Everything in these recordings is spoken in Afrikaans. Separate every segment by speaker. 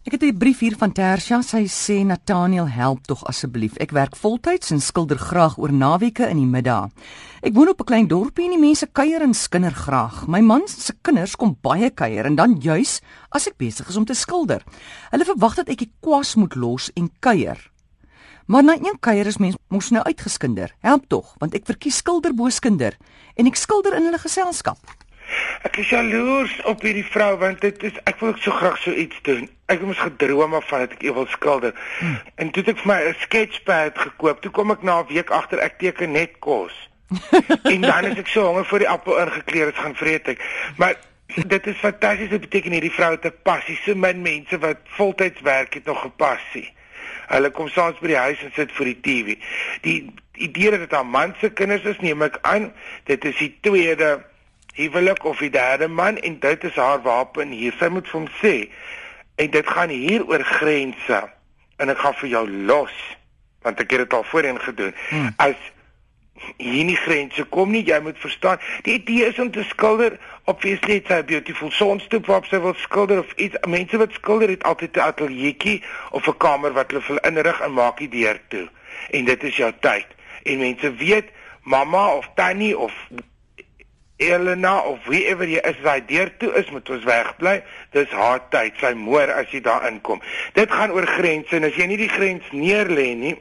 Speaker 1: Ek het 'n brief hier van Tersha. Sy sê Nathaniel, help tog asseblief. Ek werk voltyds en skilder graag oor naweke in die middag. Ek woon op 'n klein dorpie en die mense kuier en skinder graag. My man se kinders kom baie kuier en dan juis as ek besig is om te skilder. Hulle verwag dat ek die kwas moet los en kuier. Maar na een kuier is mens mos nou uitgeskinder. Help tog, want ek verkies skilder bo skinder en ek skilder in hulle geselskap.
Speaker 2: Ek is jaloers op hierdie vrou want dit is ek wil so graag so iets doen. Ek het mos gedroom van dat ek ewel skilder. Hmm. En toe het ek vir my 'n sketchpad gekoop. Toe kom ek na 'n week agter ek teken net kos. en dan is ek so honger vir die appel ingekleer het gaan vreet ek. Maar dit is fantasties. Dit beteken hierdie vrou het 'n passie. So min mense wat voltyds werk het nog 'n passie. Hulle kom saans by die huis en sit vir die TV. Die idee dat dit haar man se kinders is, neem ek aan, dit is die tweede huwelik of die derde man en dit is haar wapen hier. Sy moet vir hom sê en dit gaan hier oor grense en ek gaan vir jou los want ek het dit al voorheen gedoen. Hmm. As hier nie grense kom nie, jy moet verstaan. Die idee is om te skilder op obviously it's a beautiful sonstoep waarop sy wil skilder of iets. Mense wat skilder het altyd 'n ateljeetjie of 'n kamer wat hulle wil inrig en maak die deur toe. En dit is jou tyd. En mense weet mamma of tannie of Elena of wieever jy is, hy deur toe is, moet ons wegbly. Dis haar tyd, sy moer as jy daar inkom. Dit gaan oor grense en as jy nie die grens neer lê nie,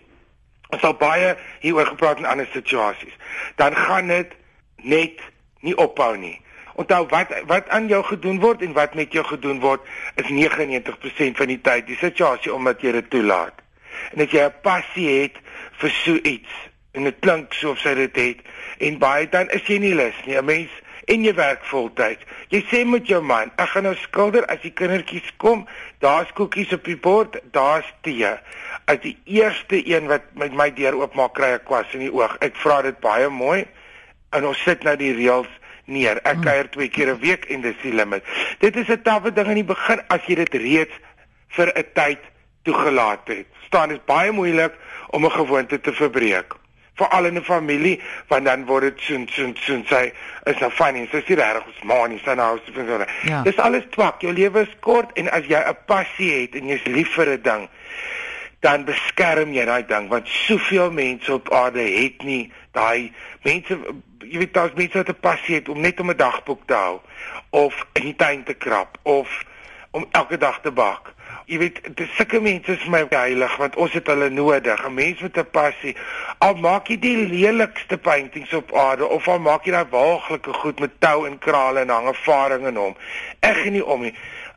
Speaker 2: ons sal baie hieroor gepraat in ander situasies. Dan gaan dit net nie ophou nie. Onthou wat wat aan jou gedoen word en wat met jou gedoen word is 99% van die tyd die situasie omdat jy dit toelaat. En as jy 'n passie het vir so iets en dit klink soos sy dit het. En baie dan is jy nie lus nie. 'n mens en jy werk voltyds jy sê met jou man ek gaan nou skilder as die kindertjies kom. Daar's koekies op die bord daar's tee. As die eerste een wat met my deur oopmaak kry 'n kwas in die oog. Ek vra dit baie mooi en ons sit nou die reëls neer. Ek hmm. kuier twee keer 'n week en dis die limit. Dit is 'n tawwe ding in die begin as jy dit reeds vir 'n tyd toegelaat het. Staan dit baie moeilik om 'n gewoonte te verbreek veral in 'n familie want dan word dit so so so sy is nou funny sy sê reg ons ma nie sy nou so so ja. dis alles twak. Jou lewe is kort en as jy 'n passie het en jy's lief vir 'n ding dan beskerm jy daai ding want soveel mense op aarde het nie daai mense jy weet daar's mense wat 'n passie het om net om 'n dagboek te hou of in die tuin te krap of om elke dag te bak jy weet dis sulke mense is my heilig want ons het hulle nodig. 'n mens met 'n passie. Al maak jy die lelikste paintings op aarde of al maak jy daai waaglike goed met tou en krale en hang ervaring in hom ek gee nie om nie.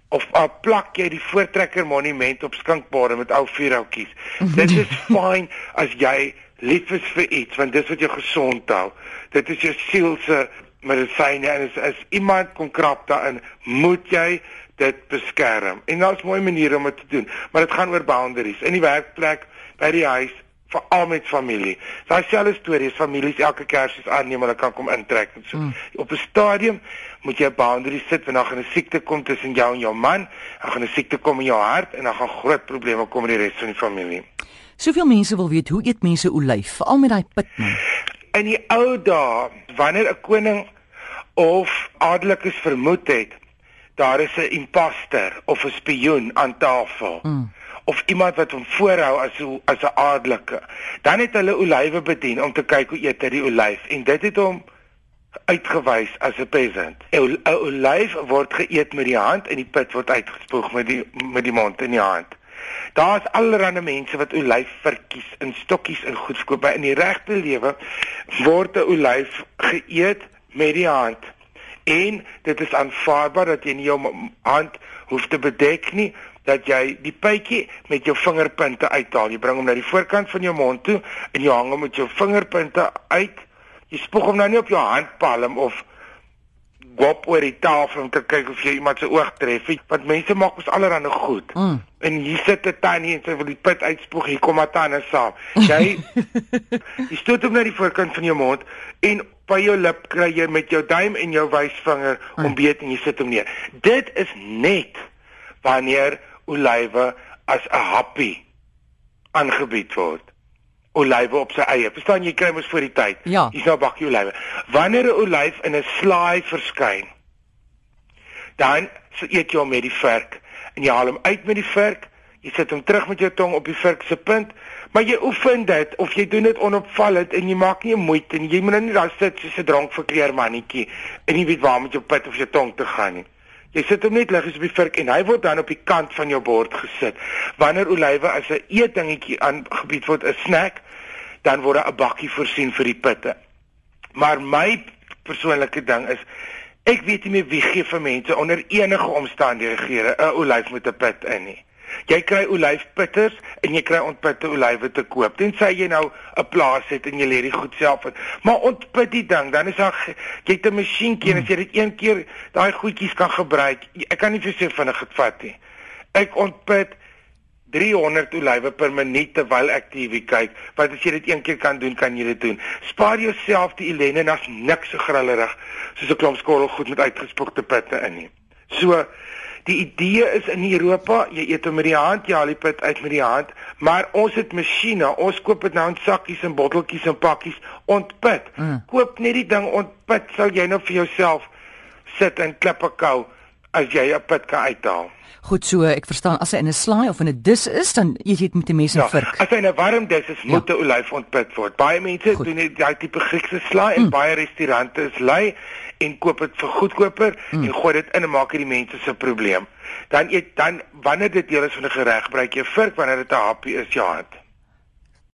Speaker 2: Of al plak jy die voortrekker monument op skinkbare met ou vuurhoutjies. Dit is fyn as jy lief is vir iets want dis wat jou gesond hou. Dit is jou siel se medisyne en as, as iemand kom krap daarin moet jy dit beskerm. En daar's mooi maniere om dit te doen, maar dit gaan oor boundaries in die werkplek, by die huis, veral met familie. Daai selfe stories, families elke Kersfees aanneem hulle kan kom intrek en so. Mm. Op 'n stadium moet jy 'n boundary sit wanneer daar 'n siekte kom tussen jou en jou man, dan gaan 'n siekte kom in jou hart en dan gaan groot probleme kom in die res van die familie.
Speaker 1: Soveel mense wil weet hoe eet mense olyf, veral met daai pitman.
Speaker 2: In die ou dae, wanneer 'n koning of adellikes vermoed het daar is 'n imposter of 'n spioen aan tafel. Mm. Of iemand wat hom voorhou as as 'n adelike. Dan het hulle olywe bedien om te kyk hoe eet hy die olyf en dit het hom uitgewys as 'n peasant. 'n Olyf word geëet met die hand en die pit word uitgespoeg met die met die mond in die hand. Daar's allerlei mense wat olyf verkies in stokkies en goed verkoop. In die regte lewe word 'n olyf geëet met die hand en dit is aanvaarbaar dat jy nie jou hand hoef te bedek nie dat jy die pypie met jou vingerpunte uithaal. Jy bring hom na die voorkant van jou mond toe en jy hang hom met jou vingerpunte uit. Jy spoeg hom nou nie op jou handpalm of gop oor die tafel om te kyk of jy iemand se oog tref want mense maak mos allerhande goed. Mm. En hier sit 'n tannie en sy wil die pit uitspoeg, hier kom haar tande saam. Jy jy stoot hom na die voorkant van jou mond en by jou lip kry jy met jou duim en jou wysvinger mm. om beet en jy sit hom neer. Dit is net wanneer olywe as 'n happie aangebied word olywe op sy eie. Verstaan jy kry mos voor die tyd.
Speaker 1: Ja.
Speaker 2: Hier's nou bakkie olywe. Wanneer 'n olyf in 'n slaai verskyn, dan so eet jy hom met die vark en jy haal hom uit met die vurk. Jy sit hom terug met jou tong op die vurk se punt, maar jy oefen dit of jy doen dit onopvallend en jy maak nie moeite nie. Jy moet nou nie daar sit soos 'n dronk verkleer mannetjie en nie weet waar met jou pit of jou tong te gaan nie. Jy sit hom net liggies op die vurk en hy word dan op die kant van jou bord gesit. Wanneer olywe as 'n eetdingetjie aangebied word, 'n snack, dan word 'n bakkie voorsien vir die pitte. Maar my persoonlike ding is ek weet nie meer wie gee vir mense onder enige omstandighede 'n olyf met 'n pit in nie. Jy kry olyfpitters en jy kry ontpitte olywe te koop. Tensy jy nou 'n plaas het en jy lê dit goed self in. Maar ontpit die ding, dan is daar jy het 'n masjienkie en as jy dit een keer daai goedjies kan gebruik, ek kan nie vir seker vinnig dit vat nie. Ek ontpit 300 olywe per minuut terwyl ek TV kyk. Want as jy dit een keer kan doen, kan jy dit doen. Spaar jouself die ellende en daar's niks so grillerig soos 'n klomp skorrel goed met uitgespoekte pitte in nie. So Die idee is in Europa, jy eet hom met die hand, jy haal die pit uit met die hand, maar ons het masjiene, ons koop dit nou in sakkies en botteltjies en pakkies ontpit. Mm. Koop net die ding ontpit, sal jy nou vir jouself sit en klippe kou as jy 'n pit kan uithaal.
Speaker 1: Goed so, ek verstaan as hy in 'n slaai of in 'n dis is, dan eet jy dit met 'n mes en ja, vurk.
Speaker 2: As hy in 'n warm dis is, moet 'n ja. olyf ontpit word. Baie mense Goed. doen net daai tipe Griekse slaai mm. en baie restaurante is lui en koop dit vir goedkoper mm. en gooi dit in en maak dit die mense se probleem. Dan eet dan wanneer dit deel is van 'n gereg, gebruik jy vurk wanneer dit 'n happie is, ja. Het.